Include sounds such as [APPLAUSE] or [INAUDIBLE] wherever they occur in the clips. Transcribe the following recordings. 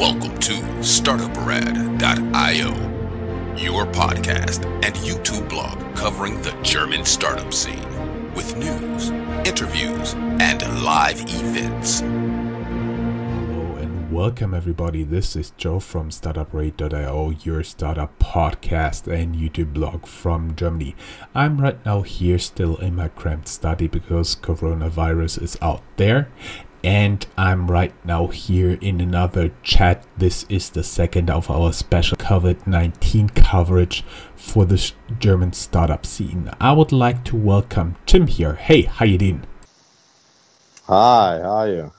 Welcome to StartupRad.io, your podcast and YouTube blog covering the German startup scene with news, interviews, and live events. Hello and welcome everybody. This is Joe from StartupRad.io, your startup podcast and YouTube blog from Germany. I'm right now here still in my cramped study because coronavirus is out there and I'm right now here in another chat. This is the second of our special COVID 19 coverage for the German startup scene. I would like to welcome Tim here. Hey, how you doing? Hi, how are you?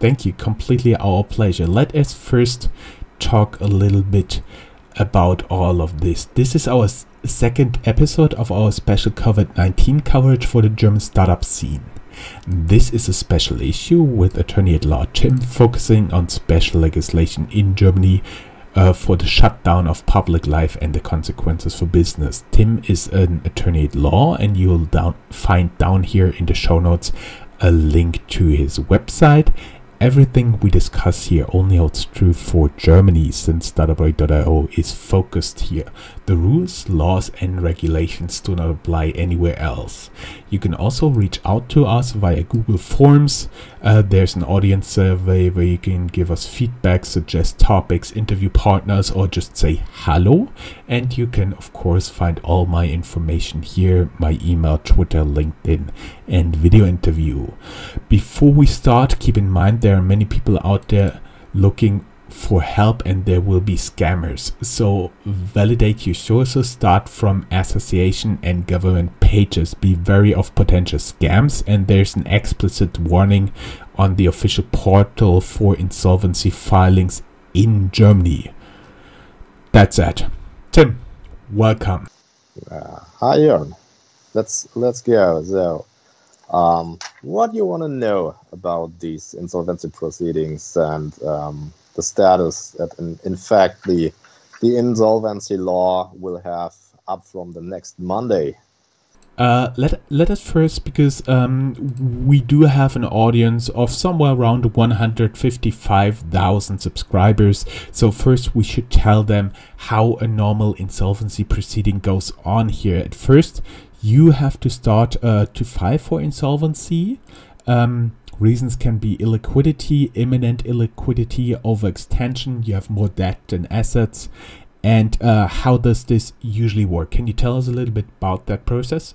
Thank you. Completely our pleasure. Let us first talk a little bit about all of this. This is our second episode of our special COVID 19 coverage for the German startup scene. This is a special issue with attorney at law Tim focusing on special legislation in Germany uh, for the shutdown of public life and the consequences for business. Tim is an attorney at law, and you'll down, find down here in the show notes a link to his website. Everything we discuss here only holds true for Germany since Startuprad.io is focused here. The rules, laws, and regulations do not apply anywhere else. You can also reach out to us via Google Forms. Uh, there's an audience survey where you can give us feedback, suggest topics, interview partners, or just say hello. And you can, of course, find all my information here my email, Twitter, LinkedIn, and video interview. Before we start, keep in mind there are many people out there looking for help and there will be scammers. So validate your sources, start from association and government pages. Be wary of potential scams and there's an explicit warning on the official portal for insolvency filings in Germany. That's it. Tim, welcome. Uh, hi, Jörn. Let's let's go. So, um, what do you want to know about these insolvency proceedings and um, the status that, in, in fact, the the insolvency law will have up from the next Monday? Uh, let let us first because um, we do have an audience of somewhere around 155,000 subscribers. So first we should tell them how a normal insolvency proceeding goes on here. At first, you have to start uh, to file for insolvency. Um, reasons can be illiquidity, imminent illiquidity, overextension. You have more debt than assets. And uh, how does this usually work? Can you tell us a little bit about that process?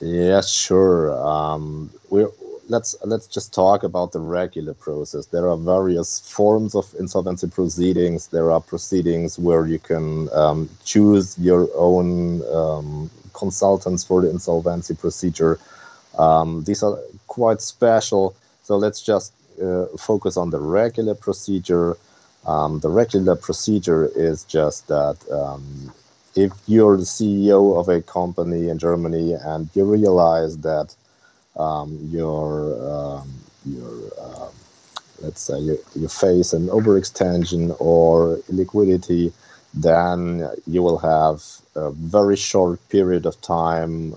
Yes, sure. Um, we let's let's just talk about the regular process. There are various forms of insolvency proceedings. There are proceedings where you can um, choose your own um, consultants for the insolvency procedure. Um, these are quite special. So let's just uh, focus on the regular procedure. Um, the regular procedure is just that um, if you're the CEO of a company in Germany and you realize that um, your um, your uh, let's say you, you face an overextension or liquidity, then you will have a very short period of time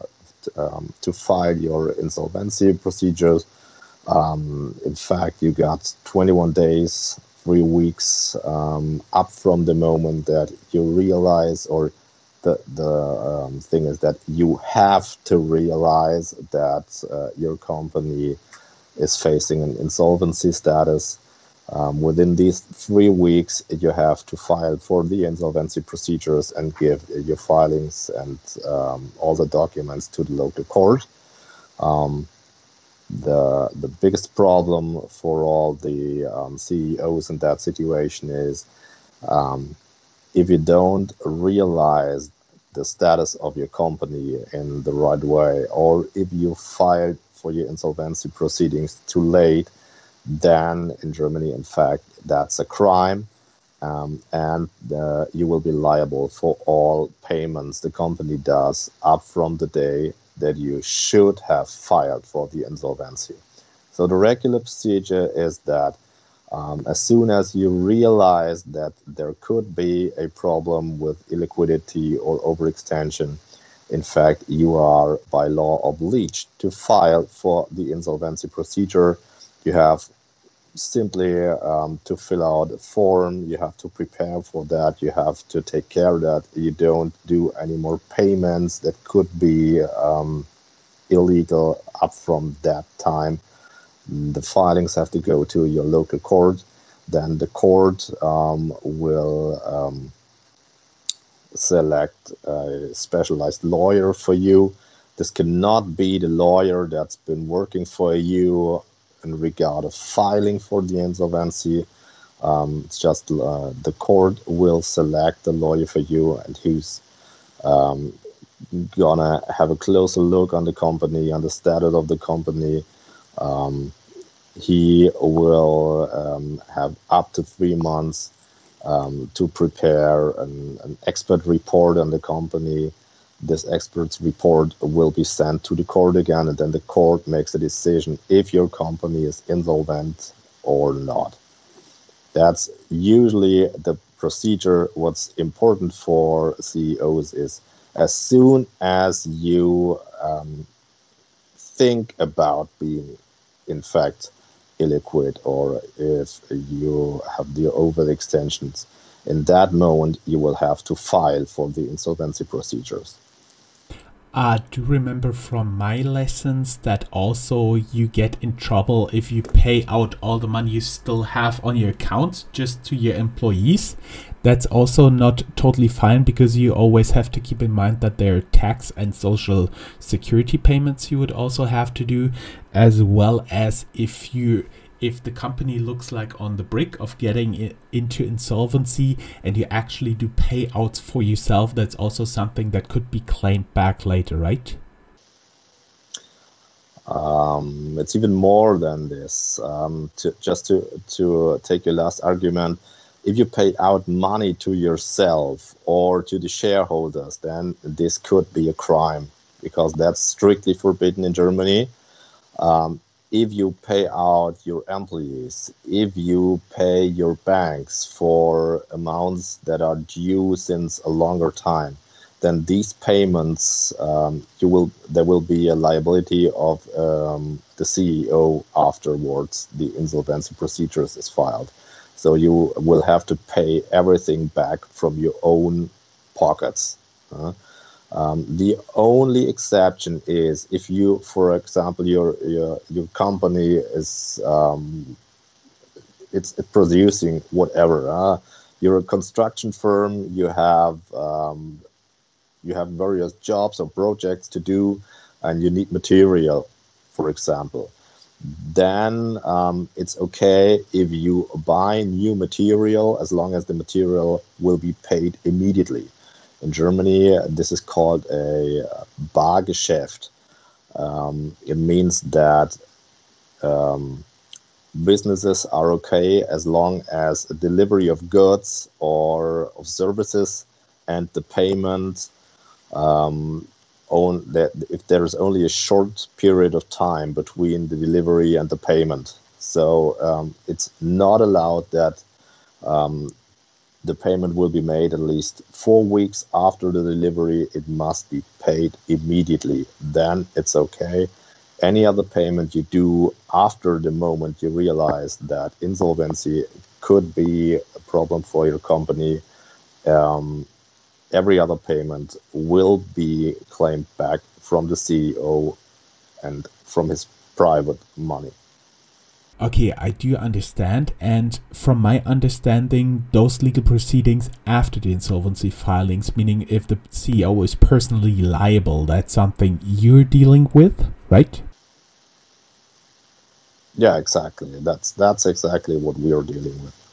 um, to file your insolvency procedures. Um, in fact, you got 21 days, three weeks um, up from the moment that you realize or the the um, thing is that you have to realize that uh, your company is facing an insolvency status. Um, within these three weeks, you have to file for the insolvency procedures and give your filings and um, all the documents to the local court. Um, the the biggest problem for all the um, CEOs in that situation is um, if you don't realize the status of your company in the right way, or if you filed for your insolvency proceedings too late, then in Germany, in fact, that's a crime. Um, and uh, you will be liable for all payments the company does up from the day that you should have filed for the insolvency. So the regular procedure is that um, as soon as you realize that there could be a problem with illiquidity or overextension, in fact, you are by law obliged to file for the insolvency procedure. You have simply um, to fill out a form. You have to prepare for that. You have to take care that you don't do any more payments that could be um, illegal up from that time. The filings have to go to your local court. Then the court um, will um, select a specialized lawyer for you. This cannot be the lawyer that's been working for you in regard of filing for the insolvency. Um, it's just uh, the court will select the lawyer for you and who's um, gonna have a closer look on the company, on the status of the company. Um, he will um, have up to three months um, to prepare an, an, expert report on the company. This expert's report will be sent to the court again, and then the court makes a decision if your company is insolvent or not. That's usually the procedure. What's important for CEOs is as soon as you um, think about being, in fact, illiquid or if you have the overextensions, in that moment you will have to file for the insolvency procedures. I do remember from my lessons that also you get in trouble if you pay out all the money you still have on your account just to your employees. That's also not totally fine because you always have to keep in mind that there are tax and social security payments you would also have to do, as well as if you if the company looks like on the brink of getting into insolvency and you actually do payouts for yourself, that's also something that could be claimed back later, right? Um, it's even more than this. Um, to, just to, to take your last argument, if you pay out money to yourself or to the shareholders, then this could be a crime because that's strictly forbidden in Germany. Um, if you pay out your employees, if you pay your banks for amounts that are due since a longer time, then these payments um, you will there will be a liability of um, the CEO afterwards. The insolvency procedures is filed, so you will have to pay everything back from your own pockets. Um, the only exception is if you, for example, your your, your company is um, it's, producing whatever. Uh, you're a construction firm. You have um, you have various jobs or projects to do, and you need material, for example. Then um, it's okay if you buy new material as long as the material will be paid immediately in Germany, this is called a Bargeschäft. Um, it means that um, businesses are okay as long as delivery of goods or of services and the payment um, on that if there is only a short period of time between the delivery and the payment. So um, it's not allowed that um, the payment will be made at least four weeks after the delivery. It must be paid immediately. Then it's okay. Any other payment you do after the moment you realize that insolvency could be a problem for your company, um, every other payment will be claimed back from the CEO and from his private money. Okay, I do understand. And from my understanding, those legal proceedings after the insolvency filings, meaning if the CEO is personally liable, that's something you're dealing with, right? Yeah, exactly. That's that's exactly what we are dealing with.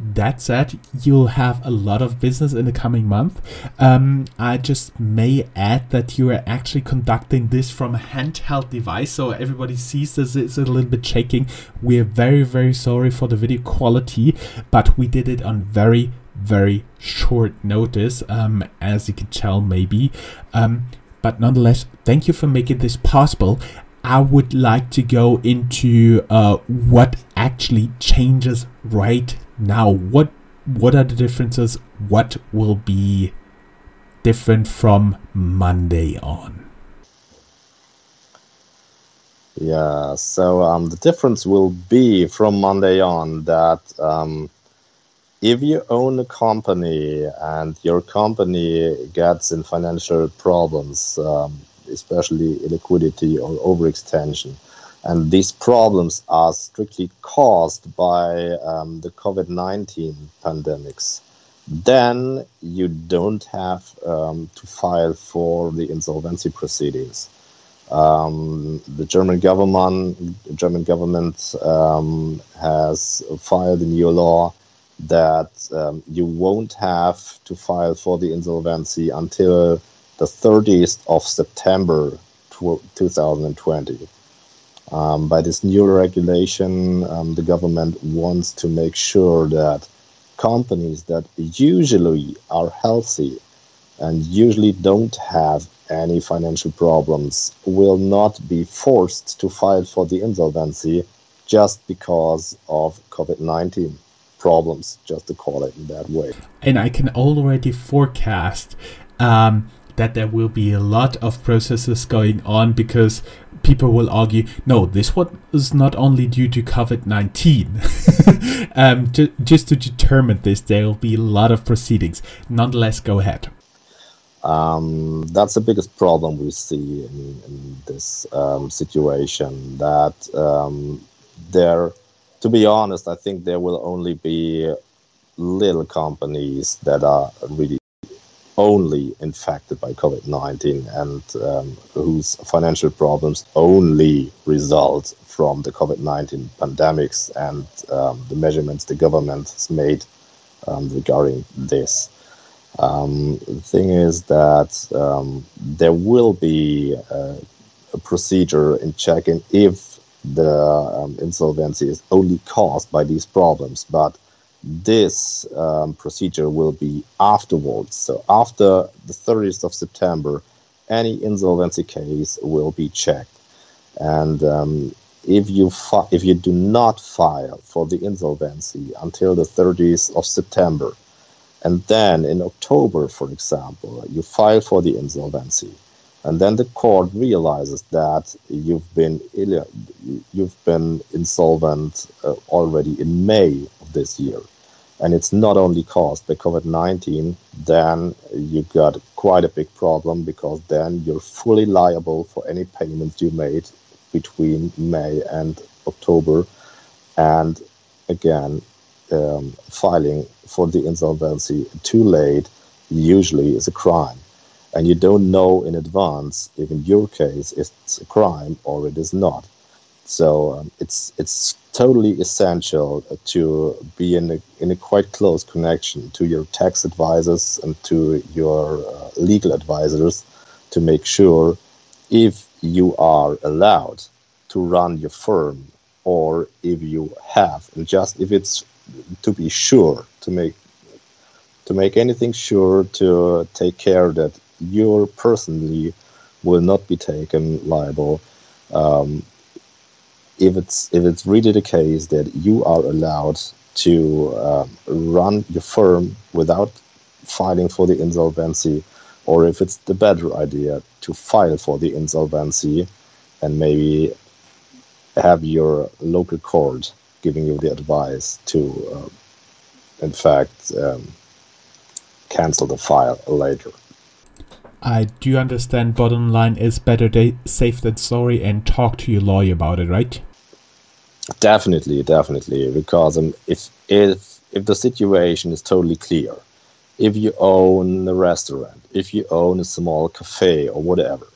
That said, you'll have a lot of business in the coming month. Um, I just may add that you are actually conducting this from a handheld device, so everybody sees this. It's a little bit shaking. We're very, very sorry for the video quality, but we did it on very, very short notice, um, as you can tell, maybe. Um, but nonetheless, thank you for making this possible. I would like to go into uh, what actually changes right now. What what are the differences? What will be different from Monday on? Yeah, so um, the difference will be from Monday on that um, if you own a company and your company gets in financial problems, um, especially liquidity or overextension, and these problems are strictly caused by um, the COVID 19 pandemics, then you don't have um, to file for the insolvency proceedings. Um, the German government, German government um, has filed a new law that um, you won't have to file for the insolvency until the 30th of September 2020. Um, by this new regulation, um, the government wants to make sure that companies that usually are healthy and usually don't have any financial problems will not be forced to file for the insolvency just because of COVID 19 problems, just to call it in that way. And I can already forecast um, that there will be a lot of processes going on because people will argue, no, this was not only due to COVID 19. [LAUGHS] um, ju- just to determine this, there will be a lot of proceedings. Nonetheless, go ahead. Um, that's the biggest problem we see in, in this um, situation that um, there to be honest, I think there will only be little companies that are really only infected by COVID 19 and um, whose financial problems only result from the COVID 19 pandemics and um, the measurements the government has made um, regarding this. Um, the thing is that um, there will be a, a procedure in checking if the um, insolvency is only caused by these problems, but this um, procedure will be afterwards. So after the 30th of September, any insolvency case will be checked, and um, if you if you do not file for the insolvency until the 30th of September, and then in October, for example, you file for the insolvency and then the court realizes that you've been you've been insolvent uh, already in May this year, and it's not only caused by COVID nineteen. Then you got quite a big problem because then you're fully liable for any payments you made between May and October, and again, um, filing for the insolvency too late usually is a crime. And you don't know in advance if in your case it's a crime or it is not so um, it's it's totally essential to be in a, in a quite close connection to your tax advisors and to your uh, legal advisors to make sure if you are allowed to run your firm or if you have and just if it's to be sure to make to make anything sure to take care that you personally will not be taken liable um, if it's if it's really the case that you are allowed to um, run your firm without filing for the insolvency, or if it's the better idea to file for the insolvency and maybe have your local court giving you the advice to, uh, in fact, um, cancel the file later. I do understand bottom line is better safe than sorry and talk to your lawyer about it, right? Definitely, definitely. Because um, if if if the situation is totally clear, if you own a restaurant, if you own a small cafe or whatever,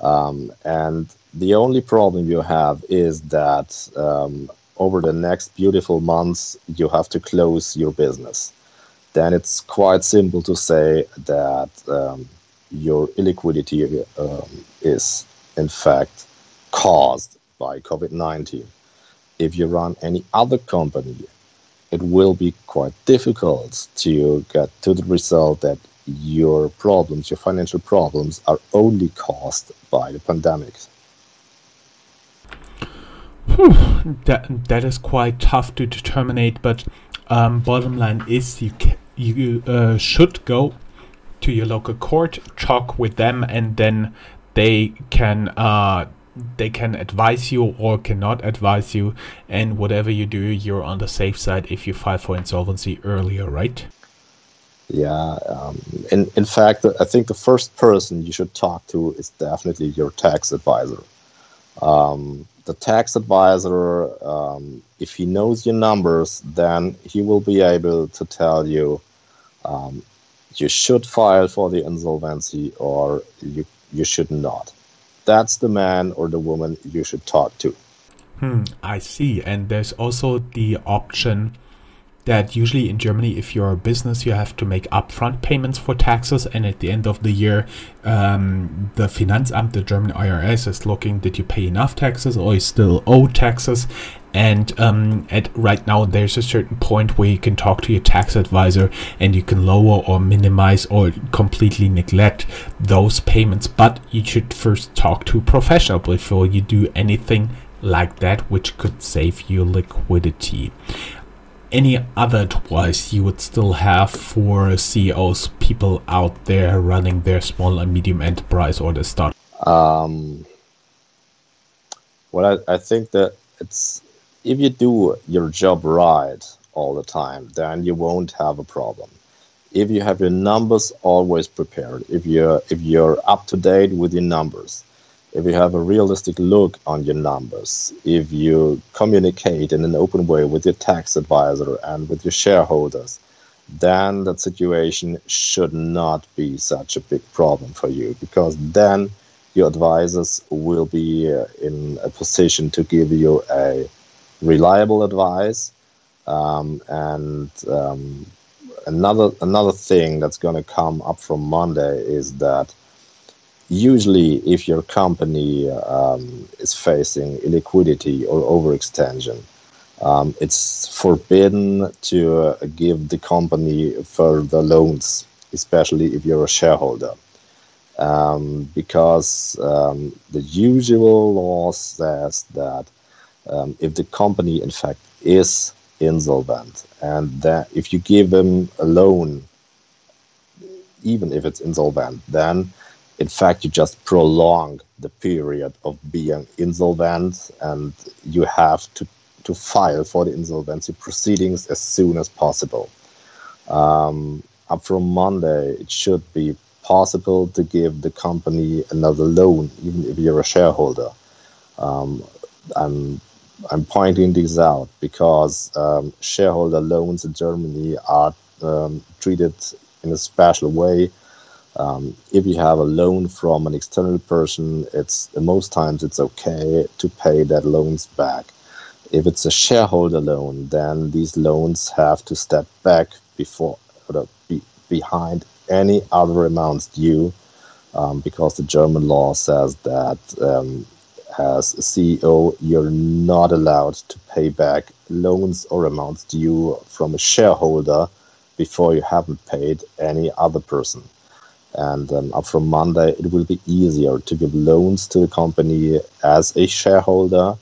um, and the only problem you have is that um, over the next beautiful months you have to close your business, then it's quite simple to say that um, your illiquidity um, is in fact caused by COVID 19. If you run any other company, it will be quite difficult to get to the result that your problems, your financial problems, are only caused by the pandemic. that that is quite tough to determine, but um, bottom line is you you uh, should go to your local court, talk with them, and then they can uh, they can advise you or cannot advise you, and whatever you do, you're on the safe side if you file for insolvency earlier, right? Yeah. Um, in in fact, I think the first person you should talk to is definitely your tax advisor. Um, the tax advisor, um, if he knows your numbers, then he will be able to tell you um, you should file for the insolvency or you you should not. That's the man or the woman you should talk to. Hmm, I see. And there's also the option that usually in Germany, if you're a business, you have to make upfront payments for taxes, and at the end of the year, um, the Finanzamt, the German IRS, is looking did you pay enough taxes or you still owe taxes. And um, at right now, there's a certain point where you can talk to your tax advisor and you can lower or minimize or completely neglect those payments. But you should first talk to a professional before you do anything like that, which could save you liquidity any other advice you would still have for CEOs, people out there running their small and medium enterprise or the start? Um, well, I, I think that it's if you do your job right all the time, then you won't have a problem. If you have your numbers always prepared, if you're if you're up to date with your numbers, if you have a realistic look on your numbers, if you communicate in an open way with your tax advisor and with your shareholders, then that situation should not be such a big problem for you because then your advisors will be uh, in a position to give you a reliable advice um, and um, another another thing that's going to come up from Monday is that usually if your company um, is facing illiquidity or overextension, um, it's forbidden to uh, give the company further loans, especially if you're a shareholder. Um, because um, the usual law says that um, if the company in fact is insolvent and that if you give them a loan, even if it's insolvent, then in fact, you just prolong the period of being insolvent and you have to, to file for the insolvency proceedings as soon as possible. Um, up from Monday, it should be possible to give the company another loan, even if you're a shareholder. Um, I'm pointing this out because um, shareholder loans in Germany are um, treated in a special way um, if you have a loan from an external person, it's most times it's okay to pay that loans back. If it's a shareholder loan, then these loans have to step back before or be, behind any other amounts due, um, because the German law says that um, as CEO, you're not allowed to pay back loans or amounts due from a shareholder before you haven't paid any other person. And um, up from Monday, it will be easier to give loans to the company as a shareholder,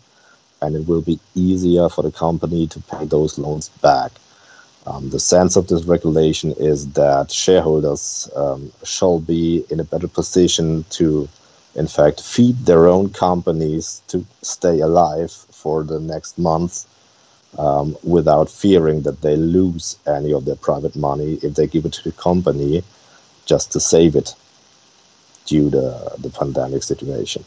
and it will be easier for the company to pay those loans back. Um, the sense of this regulation is that shareholders um, shall be in a better position to, in fact, feed their own companies to stay alive for the next month um, without fearing that they lose any of their private money if they give it to the company just to save it due to the pandemic situation.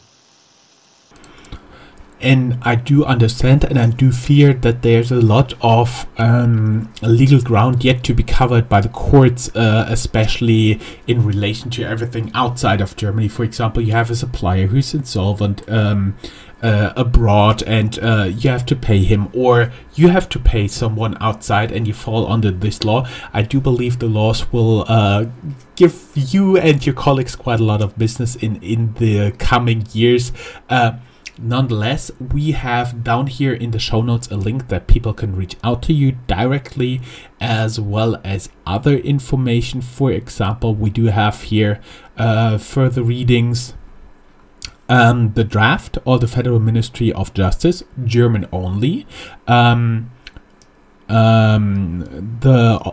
And I do understand and I do fear that there's a lot of um, legal ground yet to be covered by the courts, uh, especially in relation to everything outside of Germany. For example, you have a supplier who's insolvent. Um, uh, abroad and uh, you have to pay him or you have to pay someone outside and you fall under this law i do believe the laws will uh, give you and your colleagues quite a lot of business in in the coming years uh, nonetheless we have down here in the show notes a link that people can reach out to you directly as well as other information for example we do have here uh, further readings um, the draft or the Federal Ministry of Justice, German only. Um, um, the uh,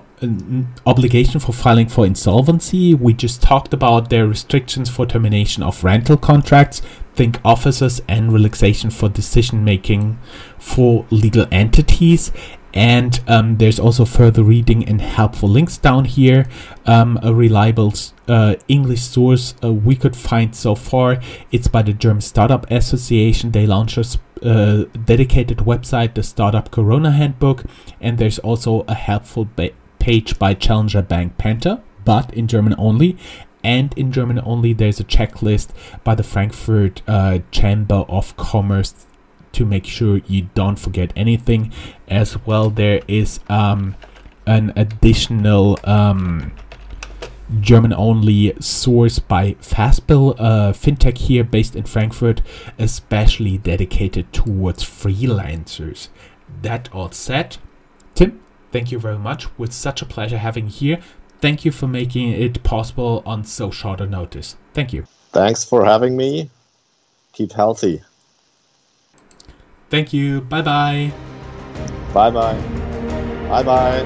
obligation for filing for insolvency. We just talked about their restrictions for termination of rental contracts. Think officers and relaxation for decision making for legal entities and um, there's also further reading and helpful links down here. Um, a reliable uh, English source uh, we could find so far. It's by the German Startup Association. They launched a uh, dedicated website, the Startup Corona Handbook, and there's also a helpful page by Challenger Bank Penta, but in German only. And in German only, there's a checklist by the Frankfurt uh, Chamber of Commerce to make sure you don't forget anything. As well, there is um, an additional um, German only source by Fastbill, uh, fintech here based in Frankfurt, especially dedicated towards freelancers. That all said, Tim, thank you very much. With such a pleasure having you here. Thank you for making it possible on so short a notice. Thank you. Thanks for having me. Keep healthy. Thank you. Bye bye. Bye bye. Bye bye.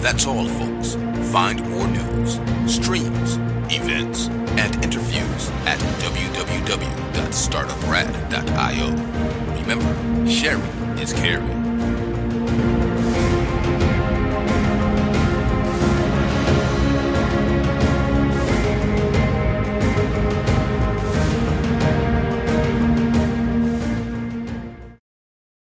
That's all, folks. Find more news, streams, events, and interviews at www.startuprad.io. Remember, sharing is caring.